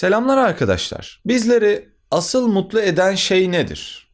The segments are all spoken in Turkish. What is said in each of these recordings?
Selamlar arkadaşlar. Bizleri asıl mutlu eden şey nedir?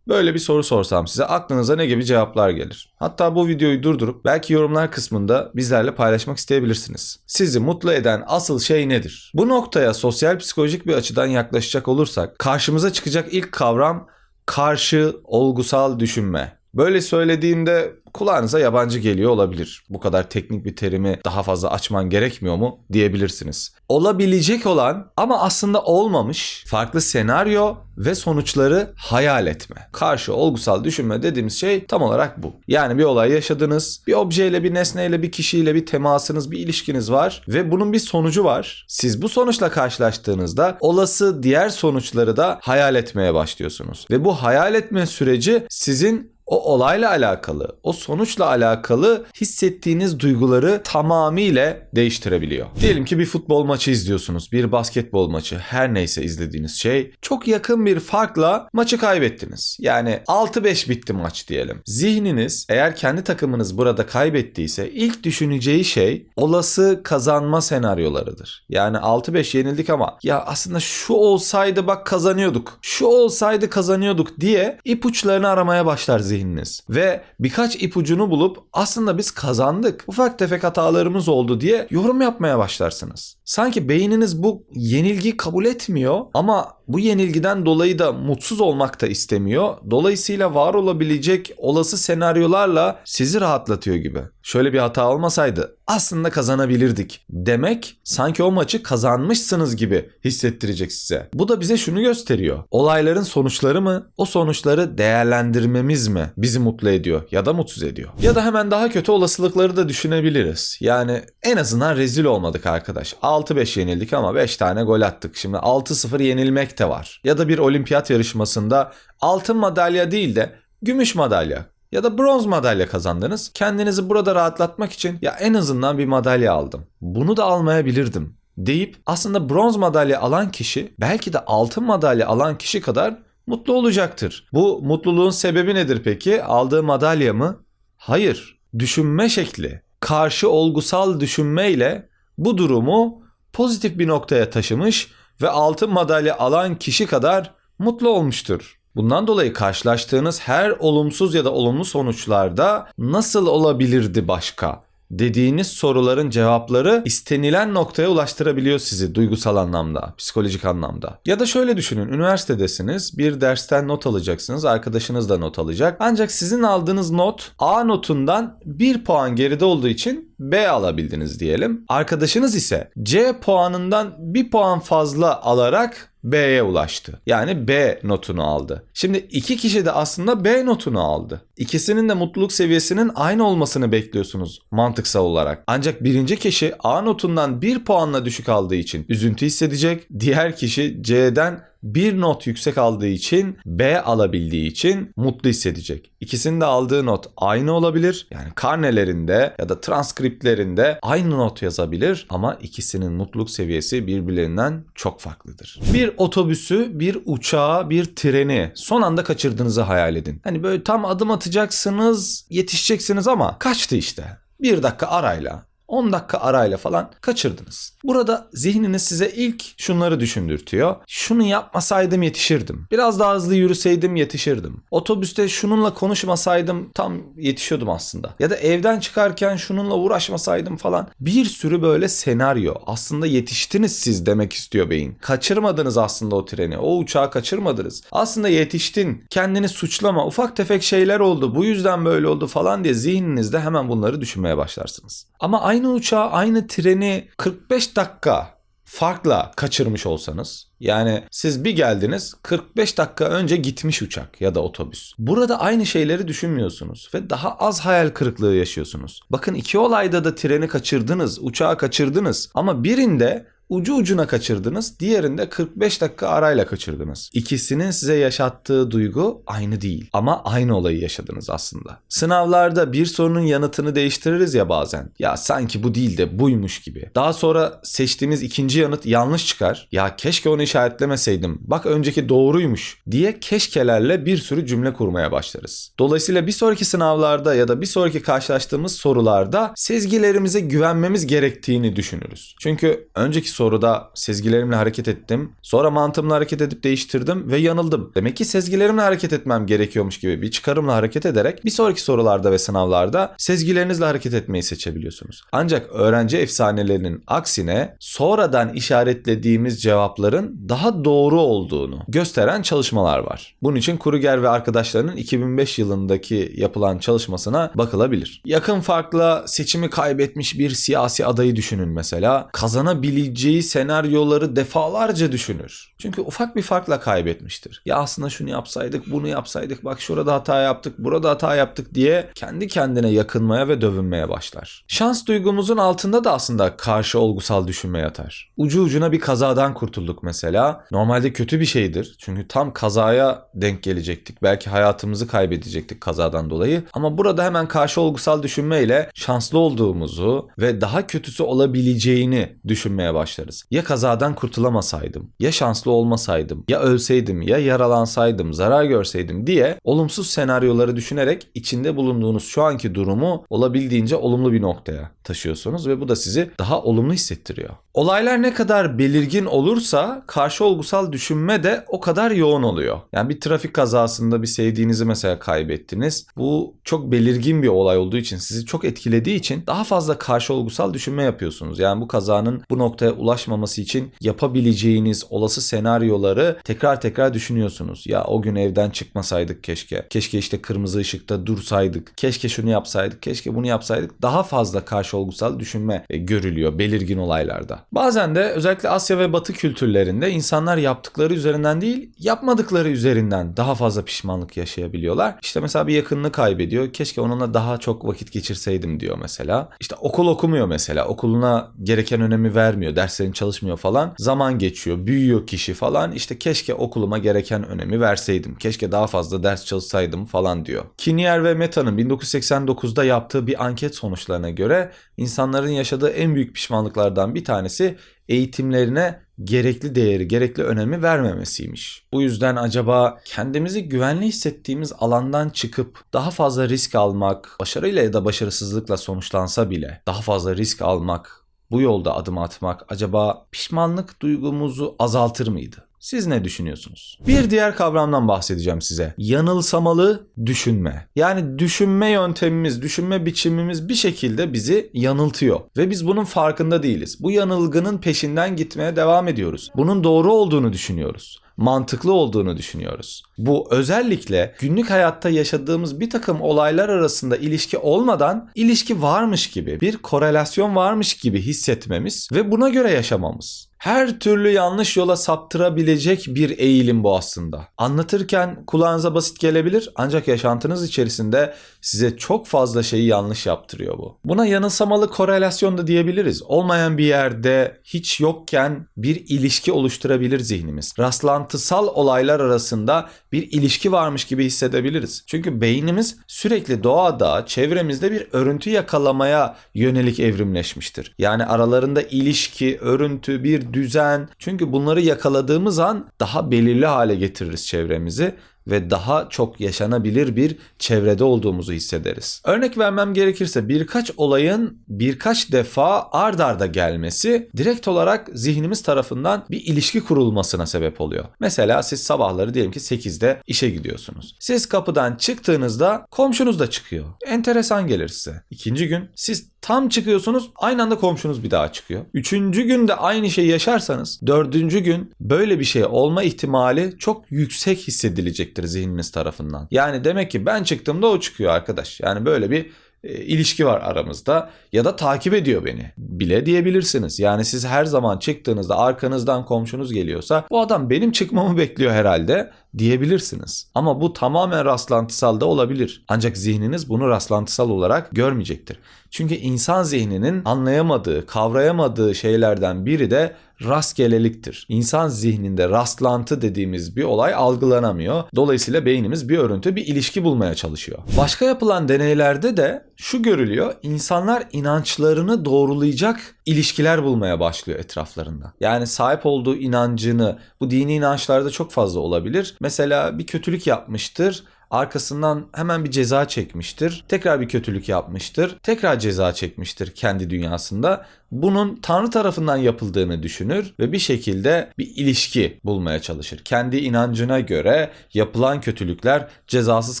Böyle bir soru sorsam size aklınıza ne gibi cevaplar gelir? Hatta bu videoyu durdurup belki yorumlar kısmında bizlerle paylaşmak isteyebilirsiniz. Sizi mutlu eden asıl şey nedir? Bu noktaya sosyal psikolojik bir açıdan yaklaşacak olursak karşımıza çıkacak ilk kavram karşı olgusal düşünme. Böyle söylediğimde kulağınıza yabancı geliyor olabilir. Bu kadar teknik bir terimi daha fazla açman gerekmiyor mu diyebilirsiniz. Olabilecek olan ama aslında olmamış farklı senaryo ve sonuçları hayal etme. Karşı olgusal düşünme dediğimiz şey tam olarak bu. Yani bir olay yaşadınız, bir objeyle, bir nesneyle, bir kişiyle bir temasınız, bir ilişkiniz var ve bunun bir sonucu var. Siz bu sonuçla karşılaştığınızda olası diğer sonuçları da hayal etmeye başlıyorsunuz. Ve bu hayal etme süreci sizin o olayla alakalı, o sonuçla alakalı hissettiğiniz duyguları tamamıyla değiştirebiliyor. Diyelim ki bir futbol maçı izliyorsunuz, bir basketbol maçı, her neyse izlediğiniz şey. Çok yakın bir farkla maçı kaybettiniz. Yani 6-5 bitti maç diyelim. Zihniniz eğer kendi takımınız burada kaybettiyse ilk düşüneceği şey olası kazanma senaryolarıdır. Yani 6-5 yenildik ama ya aslında şu olsaydı bak kazanıyorduk. Şu olsaydı kazanıyorduk diye ipuçlarını aramaya başlar zihniniz zihniniz. Ve birkaç ipucunu bulup aslında biz kazandık. Ufak tefek hatalarımız oldu diye yorum yapmaya başlarsınız. Sanki beyniniz bu yenilgiyi kabul etmiyor ama bu yenilgiden dolayı da mutsuz olmak da istemiyor. Dolayısıyla var olabilecek olası senaryolarla sizi rahatlatıyor gibi. Şöyle bir hata olmasaydı aslında kazanabilirdik demek sanki o maçı kazanmışsınız gibi hissettirecek size. Bu da bize şunu gösteriyor. Olayların sonuçları mı, o sonuçları değerlendirmemiz mi bizi mutlu ediyor ya da mutsuz ediyor? Ya da hemen daha kötü olasılıkları da düşünebiliriz. Yani en azından rezil olmadık arkadaş. 6-5 yenildik ama 5 tane gol attık. Şimdi 6-0 yenilmek de var. Ya da bir olimpiyat yarışmasında altın madalya değil de gümüş madalya ya da bronz madalya kazandınız. Kendinizi burada rahatlatmak için ya en azından bir madalya aldım. Bunu da almayabilirdim deyip aslında bronz madalya alan kişi belki de altın madalya alan kişi kadar mutlu olacaktır. Bu mutluluğun sebebi nedir peki? Aldığı madalya mı? Hayır. Düşünme şekli. Karşı olgusal düşünmeyle bu durumu pozitif bir noktaya taşımış ve altın madalya alan kişi kadar mutlu olmuştur. Bundan dolayı karşılaştığınız her olumsuz ya da olumlu sonuçlarda nasıl olabilirdi başka? Dediğiniz soruların cevapları istenilen noktaya ulaştırabiliyor sizi duygusal anlamda, psikolojik anlamda. Ya da şöyle düşünün, üniversitedesiniz, bir dersten not alacaksınız, arkadaşınız da not alacak. Ancak sizin aldığınız not A notundan 1 puan geride olduğu için B alabildiniz diyelim. Arkadaşınız ise C puanından 1 puan fazla alarak B'ye ulaştı. Yani B notunu aldı. Şimdi iki kişi de aslında B notunu aldı. İkisinin de mutluluk seviyesinin aynı olmasını bekliyorsunuz mantıksal olarak. Ancak birinci kişi A notundan bir puanla düşük aldığı için üzüntü hissedecek. Diğer kişi C'den bir not yüksek aldığı için B alabildiği için mutlu hissedecek. İkisinin de aldığı not aynı olabilir. Yani karnelerinde ya da transkriptlerinde aynı not yazabilir ama ikisinin mutluluk seviyesi birbirlerinden çok farklıdır. Bir otobüsü, bir uçağı, bir treni son anda kaçırdığınızı hayal edin. Hani böyle tam adım atacaksınız, yetişeceksiniz ama kaçtı işte. Bir dakika arayla 10 dakika arayla falan kaçırdınız. Burada zihniniz size ilk şunları düşündürtüyor. Şunu yapmasaydım yetişirdim. Biraz daha hızlı yürüseydim yetişirdim. Otobüste şununla konuşmasaydım tam yetişiyordum aslında. Ya da evden çıkarken şununla uğraşmasaydım falan. Bir sürü böyle senaryo. Aslında yetiştiniz siz demek istiyor beyin. Kaçırmadınız aslında o treni. O uçağı kaçırmadınız. Aslında yetiştin. Kendini suçlama. Ufak tefek şeyler oldu. Bu yüzden böyle oldu falan diye zihninizde hemen bunları düşünmeye başlarsınız. Ama aynı uçağı, aynı treni 45 dakika farkla kaçırmış olsanız yani siz bir geldiniz 45 dakika önce gitmiş uçak ya da otobüs. Burada aynı şeyleri düşünmüyorsunuz ve daha az hayal kırıklığı yaşıyorsunuz. Bakın iki olayda da treni kaçırdınız, uçağı kaçırdınız ama birinde ucu ucuna kaçırdınız, diğerinde 45 dakika arayla kaçırdınız. İkisinin size yaşattığı duygu aynı değil ama aynı olayı yaşadınız aslında. Sınavlarda bir sorunun yanıtını değiştiririz ya bazen. Ya sanki bu değil de buymuş gibi. Daha sonra seçtiğimiz ikinci yanıt yanlış çıkar. Ya keşke onu işaretlemeseydim. Bak önceki doğruymuş diye keşkelerle bir sürü cümle kurmaya başlarız. Dolayısıyla bir sonraki sınavlarda ya da bir sonraki karşılaştığımız sorularda sezgilerimize güvenmemiz gerektiğini düşünürüz. Çünkü önceki soruda sezgilerimle hareket ettim. Sonra mantığımla hareket edip değiştirdim ve yanıldım. Demek ki sezgilerimle hareket etmem gerekiyormuş gibi bir çıkarımla hareket ederek bir sonraki sorularda ve sınavlarda sezgilerinizle hareket etmeyi seçebiliyorsunuz. Ancak öğrenci efsanelerinin aksine sonradan işaretlediğimiz cevapların daha doğru olduğunu gösteren çalışmalar var. Bunun için Kruger ve arkadaşlarının 2005 yılındaki yapılan çalışmasına bakılabilir. Yakın farkla seçimi kaybetmiş bir siyasi adayı düşünün mesela. Kazanabileceği senaryoları defalarca düşünür. Çünkü ufak bir farkla kaybetmiştir. Ya aslında şunu yapsaydık, bunu yapsaydık, bak şurada hata yaptık, burada hata yaptık diye kendi kendine yakınmaya ve dövünmeye başlar. Şans duygumuzun altında da aslında karşı olgusal düşünme yatar. Ucu ucuna bir kazadan kurtulduk mesela. Normalde kötü bir şeydir. Çünkü tam kazaya denk gelecektik. Belki hayatımızı kaybedecektik kazadan dolayı. Ama burada hemen karşı olgusal düşünmeyle şanslı olduğumuzu ve daha kötüsü olabileceğini düşünmeye başlarız. Ya kazadan kurtulamasaydım, ya şanslı olmasaydım, ya ölseydim, ya yaralansaydım, zarar görseydim diye olumsuz senaryoları düşünerek içinde bulunduğunuz şu anki durumu olabildiğince olumlu bir noktaya taşıyorsunuz ve bu da sizi daha olumlu hissettiriyor. Olaylar ne kadar belirgin olursa karşı olgusal düşünme de o kadar yoğun oluyor. Yani bir trafik kazasında bir sevdiğinizi mesela kaybettiniz. Bu çok belirgin bir olay olduğu için sizi çok etkilediği için daha fazla karşı olgusal düşünme yapıyorsunuz. Yani bu kazanın bu noktaya ulaşmaması için yapabileceğiniz olası senaryoları tekrar tekrar düşünüyorsunuz. Ya o gün evden çıkmasaydık keşke. Keşke işte kırmızı ışıkta dursaydık. Keşke şunu yapsaydık. Keşke bunu yapsaydık. Daha fazla karşı olgusal düşünme e, görülüyor belirgin olaylarda. Bazen de özellikle Asya ve Batı kültürlerinde insanlar yaptıkları üzerinden değil, yapmadıkları üzerinden daha fazla pişmanlık yaşayabiliyorlar. İşte mesela bir yakınını kaybediyor. Keşke onunla daha çok vakit geçirseydim diyor mesela. İşte okul okumuyor mesela. Okuluna gereken önemi vermiyor. Derslerini çalışmıyor falan. Zaman geçiyor. Büyüyor kişi falan. İşte keşke okuluma gereken önemi verseydim. Keşke daha fazla ders çalışsaydım falan diyor. Kinier ve Meta'nın 1989'da yaptığı bir anket sonuçlarına göre insanların yaşadığı en büyük pişmanlıklardan bir tanesi eğitimlerine gerekli değeri, gerekli önemi vermemesiymiş. Bu yüzden acaba kendimizi güvenli hissettiğimiz alandan çıkıp daha fazla risk almak, başarıyla ya da başarısızlıkla sonuçlansa bile daha fazla risk almak, bu yolda adım atmak acaba pişmanlık duygumuzu azaltır mıydı? Siz ne düşünüyorsunuz? Bir diğer kavramdan bahsedeceğim size. Yanılsamalı düşünme. Yani düşünme yöntemimiz, düşünme biçimimiz bir şekilde bizi yanıltıyor ve biz bunun farkında değiliz. Bu yanılgının peşinden gitmeye devam ediyoruz. Bunun doğru olduğunu düşünüyoruz mantıklı olduğunu düşünüyoruz. Bu özellikle günlük hayatta yaşadığımız bir takım olaylar arasında ilişki olmadan ilişki varmış gibi, bir korelasyon varmış gibi hissetmemiz ve buna göre yaşamamız her türlü yanlış yola saptırabilecek bir eğilim bu aslında. Anlatırken kulağınıza basit gelebilir ancak yaşantınız içerisinde size çok fazla şeyi yanlış yaptırıyor bu. Buna yanılsamalı korelasyon da diyebiliriz. Olmayan bir yerde hiç yokken bir ilişki oluşturabilir zihnimiz. Rastlantısal olaylar arasında bir ilişki varmış gibi hissedebiliriz. Çünkü beynimiz sürekli doğada, çevremizde bir örüntü yakalamaya yönelik evrimleşmiştir. Yani aralarında ilişki, örüntü, bir düzen. Çünkü bunları yakaladığımız an daha belirli hale getiririz çevremizi ve daha çok yaşanabilir bir çevrede olduğumuzu hissederiz. Örnek vermem gerekirse birkaç olayın birkaç defa ard arda gelmesi direkt olarak zihnimiz tarafından bir ilişki kurulmasına sebep oluyor. Mesela siz sabahları diyelim ki 8'de işe gidiyorsunuz. Siz kapıdan çıktığınızda komşunuz da çıkıyor. Enteresan gelir size. İkinci gün siz tam çıkıyorsunuz aynı anda komşunuz bir daha çıkıyor. Üçüncü günde aynı şeyi yaşarsanız dördüncü gün böyle bir şey olma ihtimali çok yüksek hissedilecektir zihniniz tarafından. Yani demek ki ben çıktığımda o çıkıyor arkadaş. Yani böyle bir ilişki var aramızda ya da takip ediyor beni bile diyebilirsiniz. Yani siz her zaman çıktığınızda arkanızdan komşunuz geliyorsa bu adam benim çıkmamı bekliyor herhalde diyebilirsiniz. Ama bu tamamen rastlantısal da olabilir. Ancak zihniniz bunu rastlantısal olarak görmeyecektir. Çünkü insan zihninin anlayamadığı, kavrayamadığı şeylerden biri de rastgeleliktir. İnsan zihninde rastlantı dediğimiz bir olay algılanamıyor. Dolayısıyla beynimiz bir örüntü, bir ilişki bulmaya çalışıyor. Başka yapılan deneylerde de şu görülüyor. İnsanlar inançlarını doğrulayacak ilişkiler bulmaya başlıyor etraflarında. Yani sahip olduğu inancını bu dini inançlarda çok fazla olabilir. Mesela bir kötülük yapmıştır Arkasından hemen bir ceza çekmiştir. Tekrar bir kötülük yapmıştır. Tekrar ceza çekmiştir kendi dünyasında. Bunun Tanrı tarafından yapıldığını düşünür ve bir şekilde bir ilişki bulmaya çalışır. Kendi inancına göre yapılan kötülükler cezasız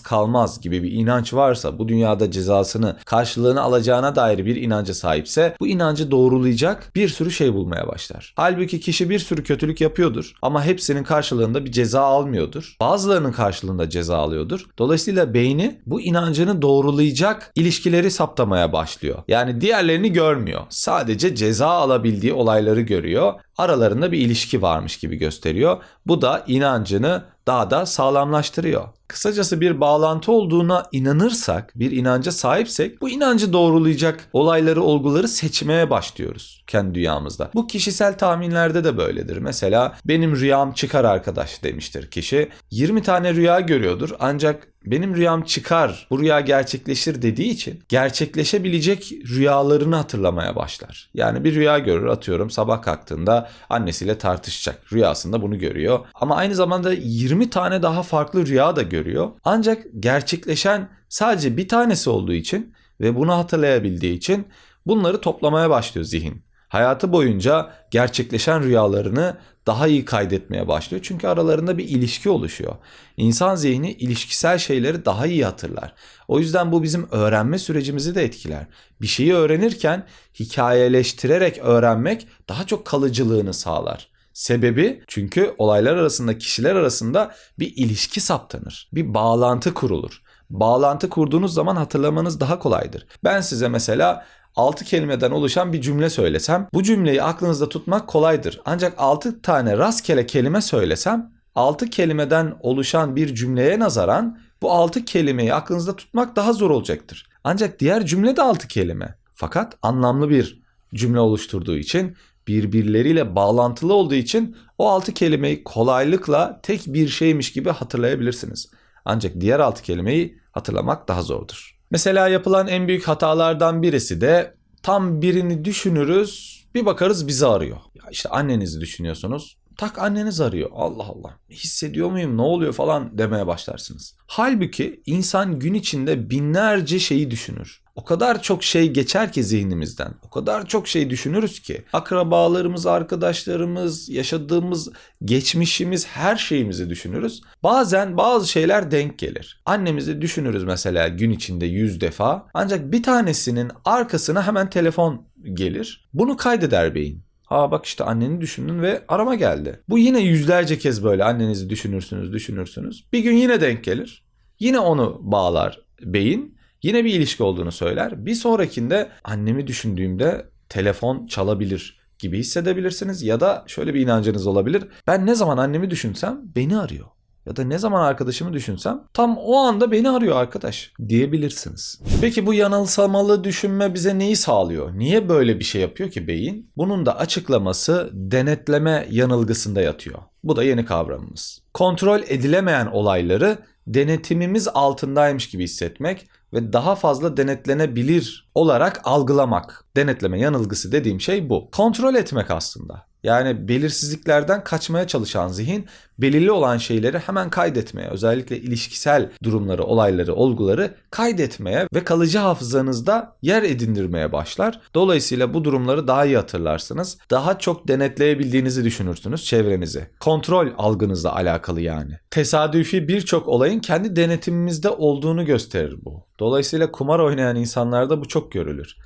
kalmaz gibi bir inanç varsa, bu dünyada cezasını, karşılığını alacağına dair bir inanca sahipse bu inancı doğrulayacak bir sürü şey bulmaya başlar. Halbuki kişi bir sürü kötülük yapıyordur ama hepsinin karşılığında bir ceza almıyordur. Bazılarının karşılığında ceza alıyordur. Dolayısıyla beyni bu inancını doğrulayacak ilişkileri saptamaya başlıyor. Yani diğerlerini görmüyor. Sadece ceza alabildiği olayları görüyor. Aralarında bir ilişki varmış gibi gösteriyor. Bu da inancını daha da sağlamlaştırıyor. Kısacası bir bağlantı olduğuna inanırsak, bir inanca sahipsek bu inancı doğrulayacak olayları, olguları seçmeye başlıyoruz kendi dünyamızda. Bu kişisel tahminlerde de böyledir. Mesela benim rüyam çıkar arkadaş demiştir kişi. 20 tane rüya görüyordur ancak benim rüyam çıkar, bu rüya gerçekleşir dediği için gerçekleşebilecek rüyalarını hatırlamaya başlar. Yani bir rüya görür atıyorum sabah kalktığında annesiyle tartışacak. Rüyasında bunu görüyor. Ama aynı zamanda 20 tane daha farklı rüya da görüyor. Ancak gerçekleşen sadece bir tanesi olduğu için ve bunu hatırlayabildiği için bunları toplamaya başlıyor zihin. Hayatı boyunca gerçekleşen rüyalarını daha iyi kaydetmeye başlıyor. Çünkü aralarında bir ilişki oluşuyor. İnsan zihni ilişkisel şeyleri daha iyi hatırlar. O yüzden bu bizim öğrenme sürecimizi de etkiler. Bir şeyi öğrenirken hikayeleştirerek öğrenmek daha çok kalıcılığını sağlar. Sebebi çünkü olaylar arasında, kişiler arasında bir ilişki saptanır. Bir bağlantı kurulur. Bağlantı kurduğunuz zaman hatırlamanız daha kolaydır. Ben size mesela 6 kelimeden oluşan bir cümle söylesem bu cümleyi aklınızda tutmak kolaydır. Ancak 6 tane rastgele kelime söylesem 6 kelimeden oluşan bir cümleye nazaran bu 6 kelimeyi aklınızda tutmak daha zor olacaktır. Ancak diğer cümle de 6 kelime. Fakat anlamlı bir cümle oluşturduğu için birbirleriyle bağlantılı olduğu için o 6 kelimeyi kolaylıkla tek bir şeymiş gibi hatırlayabilirsiniz. Ancak diğer 6 kelimeyi hatırlamak daha zordur. Mesela yapılan en büyük hatalardan birisi de tam birini düşünürüz bir bakarız bizi arıyor. Ya işte annenizi düşünüyorsunuz. Tak anneniz arıyor. Allah Allah. Hissediyor muyum? Ne oluyor falan demeye başlarsınız. Halbuki insan gün içinde binlerce şeyi düşünür. O kadar çok şey geçer ki zihnimizden. O kadar çok şey düşünürüz ki. Akrabalarımız, arkadaşlarımız, yaşadığımız geçmişimiz, her şeyimizi düşünürüz. Bazen bazı şeyler denk gelir. Annemizi düşünürüz mesela gün içinde yüz defa. Ancak bir tanesinin arkasına hemen telefon gelir. Bunu kaydeder beyin. Ha bak işte anneni düşündün ve arama geldi. Bu yine yüzlerce kez böyle annenizi düşünürsünüz, düşünürsünüz. Bir gün yine denk gelir. Yine onu bağlar beyin. Yine bir ilişki olduğunu söyler. Bir sonrakinde annemi düşündüğümde telefon çalabilir gibi hissedebilirsiniz ya da şöyle bir inancınız olabilir. Ben ne zaman annemi düşünsem beni arıyor. Ya da ne zaman arkadaşımı düşünsem tam o anda beni arıyor arkadaş diyebilirsiniz. Peki bu yanılsamalı düşünme bize neyi sağlıyor? Niye böyle bir şey yapıyor ki beyin? Bunun da açıklaması denetleme yanılgısında yatıyor. Bu da yeni kavramımız. Kontrol edilemeyen olayları denetimimiz altındaymış gibi hissetmek ve daha fazla denetlenebilir olarak algılamak. Denetleme yanılgısı dediğim şey bu. Kontrol etmek aslında. Yani belirsizliklerden kaçmaya çalışan zihin belirli olan şeyleri hemen kaydetmeye, özellikle ilişkisel durumları, olayları, olguları kaydetmeye ve kalıcı hafızanızda yer edindirmeye başlar. Dolayısıyla bu durumları daha iyi hatırlarsınız. Daha çok denetleyebildiğinizi düşünürsünüz çevrenizi. Kontrol algınızla alakalı yani. Tesadüfi birçok olayın kendi denetimimizde olduğunu gösterir bu. Dolayısıyla kumar oynayan insanlarda bu çok görülür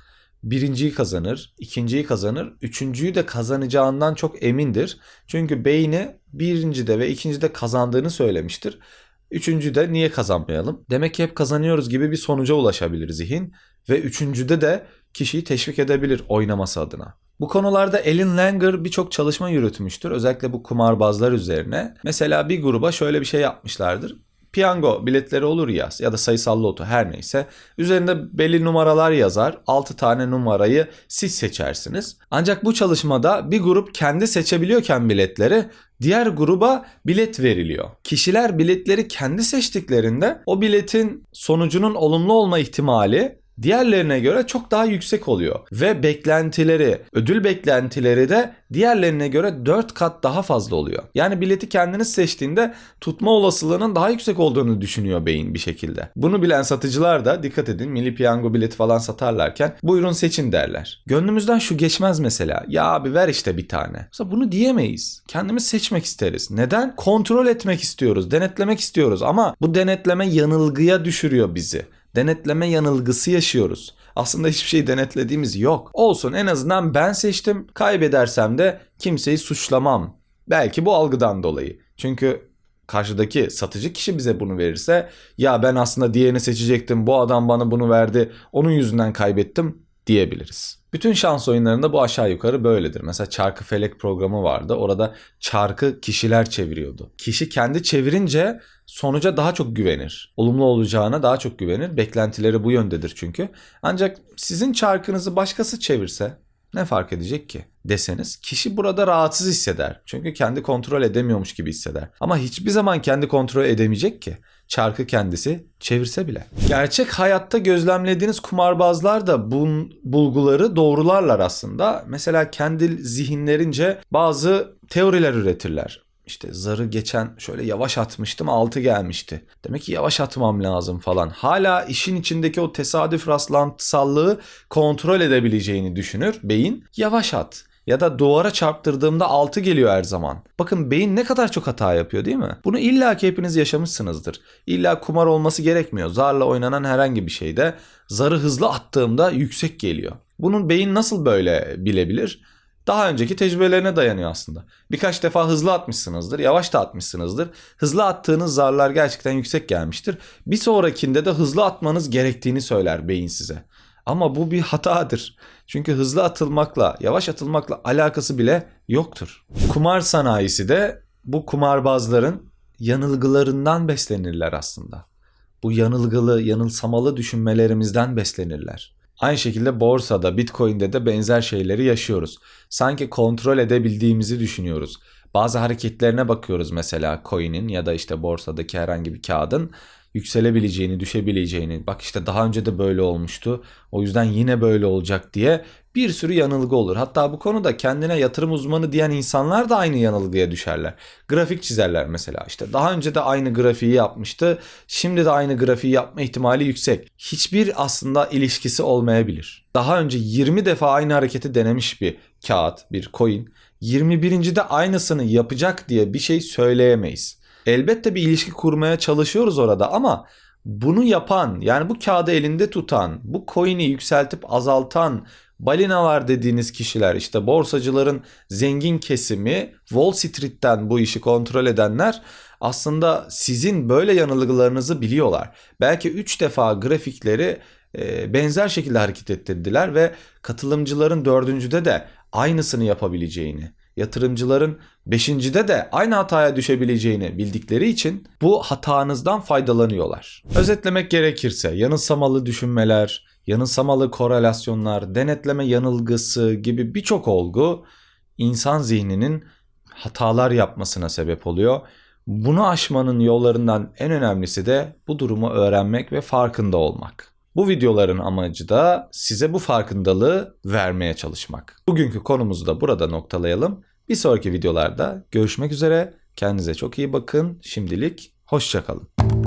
birinciyi kazanır, ikinciyi kazanır, üçüncüyü de kazanacağından çok emindir. Çünkü beyni birincide ve ikincide kazandığını söylemiştir. Üçüncüde niye kazanmayalım? Demek ki hep kazanıyoruz gibi bir sonuca ulaşabilir zihin ve üçüncüde de kişiyi teşvik edebilir oynaması adına. Bu konularda Ellen Langer birçok çalışma yürütmüştür. Özellikle bu kumarbazlar üzerine. Mesela bir gruba şöyle bir şey yapmışlardır piyango biletleri olur ya ya da sayısal loto her neyse. Üzerinde belli numaralar yazar. 6 tane numarayı siz seçersiniz. Ancak bu çalışmada bir grup kendi seçebiliyorken biletleri diğer gruba bilet veriliyor. Kişiler biletleri kendi seçtiklerinde o biletin sonucunun olumlu olma ihtimali diğerlerine göre çok daha yüksek oluyor. Ve beklentileri, ödül beklentileri de diğerlerine göre 4 kat daha fazla oluyor. Yani bileti kendiniz seçtiğinde tutma olasılığının daha yüksek olduğunu düşünüyor beyin bir şekilde. Bunu bilen satıcılar da dikkat edin milli piyango bileti falan satarlarken buyurun seçin derler. Gönlümüzden şu geçmez mesela. Ya abi ver işte bir tane. Mesela bunu diyemeyiz. Kendimiz seçmek isteriz. Neden? Kontrol etmek istiyoruz, denetlemek istiyoruz ama bu denetleme yanılgıya düşürüyor bizi denetleme yanılgısı yaşıyoruz. Aslında hiçbir şey denetlediğimiz yok. Olsun en azından ben seçtim. Kaybedersem de kimseyi suçlamam. Belki bu algıdan dolayı. Çünkü karşıdaki satıcı kişi bize bunu verirse ya ben aslında diğerini seçecektim. Bu adam bana bunu verdi. Onun yüzünden kaybettim diyebiliriz. Bütün şans oyunlarında bu aşağı yukarı böyledir. Mesela çarkı felek programı vardı. Orada çarkı kişiler çeviriyordu. Kişi kendi çevirince sonuca daha çok güvenir. Olumlu olacağına daha çok güvenir. Beklentileri bu yöndedir çünkü. Ancak sizin çarkınızı başkası çevirse ne fark edecek ki deseniz kişi burada rahatsız hisseder. Çünkü kendi kontrol edemiyormuş gibi hisseder. Ama hiçbir zaman kendi kontrol edemeyecek ki. Çarkı kendisi çevirse bile. Gerçek hayatta gözlemlediğiniz kumarbazlar da bu bulguları doğrularlar aslında. Mesela kendi zihinlerince bazı teoriler üretirler. İşte zarı geçen şöyle yavaş atmıştım 6 gelmişti. Demek ki yavaş atmam lazım falan. Hala işin içindeki o tesadüf rastlantısallığı kontrol edebileceğini düşünür beyin. Yavaş at ya da duvara çarptırdığımda 6 geliyor her zaman. Bakın beyin ne kadar çok hata yapıyor değil mi? Bunu illa ki hepiniz yaşamışsınızdır. İlla kumar olması gerekmiyor. Zarla oynanan herhangi bir şeyde zarı hızlı attığımda yüksek geliyor. Bunun beyin nasıl böyle bilebilir? daha önceki tecrübelerine dayanıyor aslında. Birkaç defa hızlı atmışsınızdır, yavaş da atmışsınızdır. Hızlı attığınız zarlar gerçekten yüksek gelmiştir. Bir sonrakinde de hızlı atmanız gerektiğini söyler beyin size. Ama bu bir hatadır. Çünkü hızlı atılmakla, yavaş atılmakla alakası bile yoktur. Kumar sanayisi de bu kumarbazların yanılgılarından beslenirler aslında. Bu yanılgılı, yanılsamalı düşünmelerimizden beslenirler. Aynı şekilde borsada, Bitcoin'de de benzer şeyleri yaşıyoruz. Sanki kontrol edebildiğimizi düşünüyoruz. Bazı hareketlerine bakıyoruz mesela coin'in ya da işte borsadaki herhangi bir kağıdın yükselebileceğini, düşebileceğini, bak işte daha önce de böyle olmuştu. O yüzden yine böyle olacak diye bir sürü yanılgı olur. Hatta bu konuda kendine yatırım uzmanı diyen insanlar da aynı yanılgıya düşerler. Grafik çizerler mesela. İşte daha önce de aynı grafiği yapmıştı. Şimdi de aynı grafiği yapma ihtimali yüksek. Hiçbir aslında ilişkisi olmayabilir. Daha önce 20 defa aynı hareketi denemiş bir kağıt, bir coin 21. de aynısını yapacak diye bir şey söyleyemeyiz. Elbette bir ilişki kurmaya çalışıyoruz orada ama bunu yapan yani bu kağıdı elinde tutan, bu coin'i yükseltip azaltan balinalar dediğiniz kişiler işte borsacıların zengin kesimi Wall Street'ten bu işi kontrol edenler aslında sizin böyle yanılgılarınızı biliyorlar. Belki 3 defa grafikleri e, benzer şekilde hareket ettirdiler ve katılımcıların dördüncüde de aynısını yapabileceğini yatırımcıların beşincide de aynı hataya düşebileceğini bildikleri için bu hatanızdan faydalanıyorlar. Özetlemek gerekirse yanılsamalı düşünmeler, yanılsamalı korelasyonlar, denetleme yanılgısı gibi birçok olgu insan zihninin hatalar yapmasına sebep oluyor. Bunu aşmanın yollarından en önemlisi de bu durumu öğrenmek ve farkında olmak. Bu videoların amacı da size bu farkındalığı vermeye çalışmak. Bugünkü konumuzu da burada noktalayalım. Bir sonraki videolarda görüşmek üzere. Kendinize çok iyi bakın. Şimdilik hoşçakalın.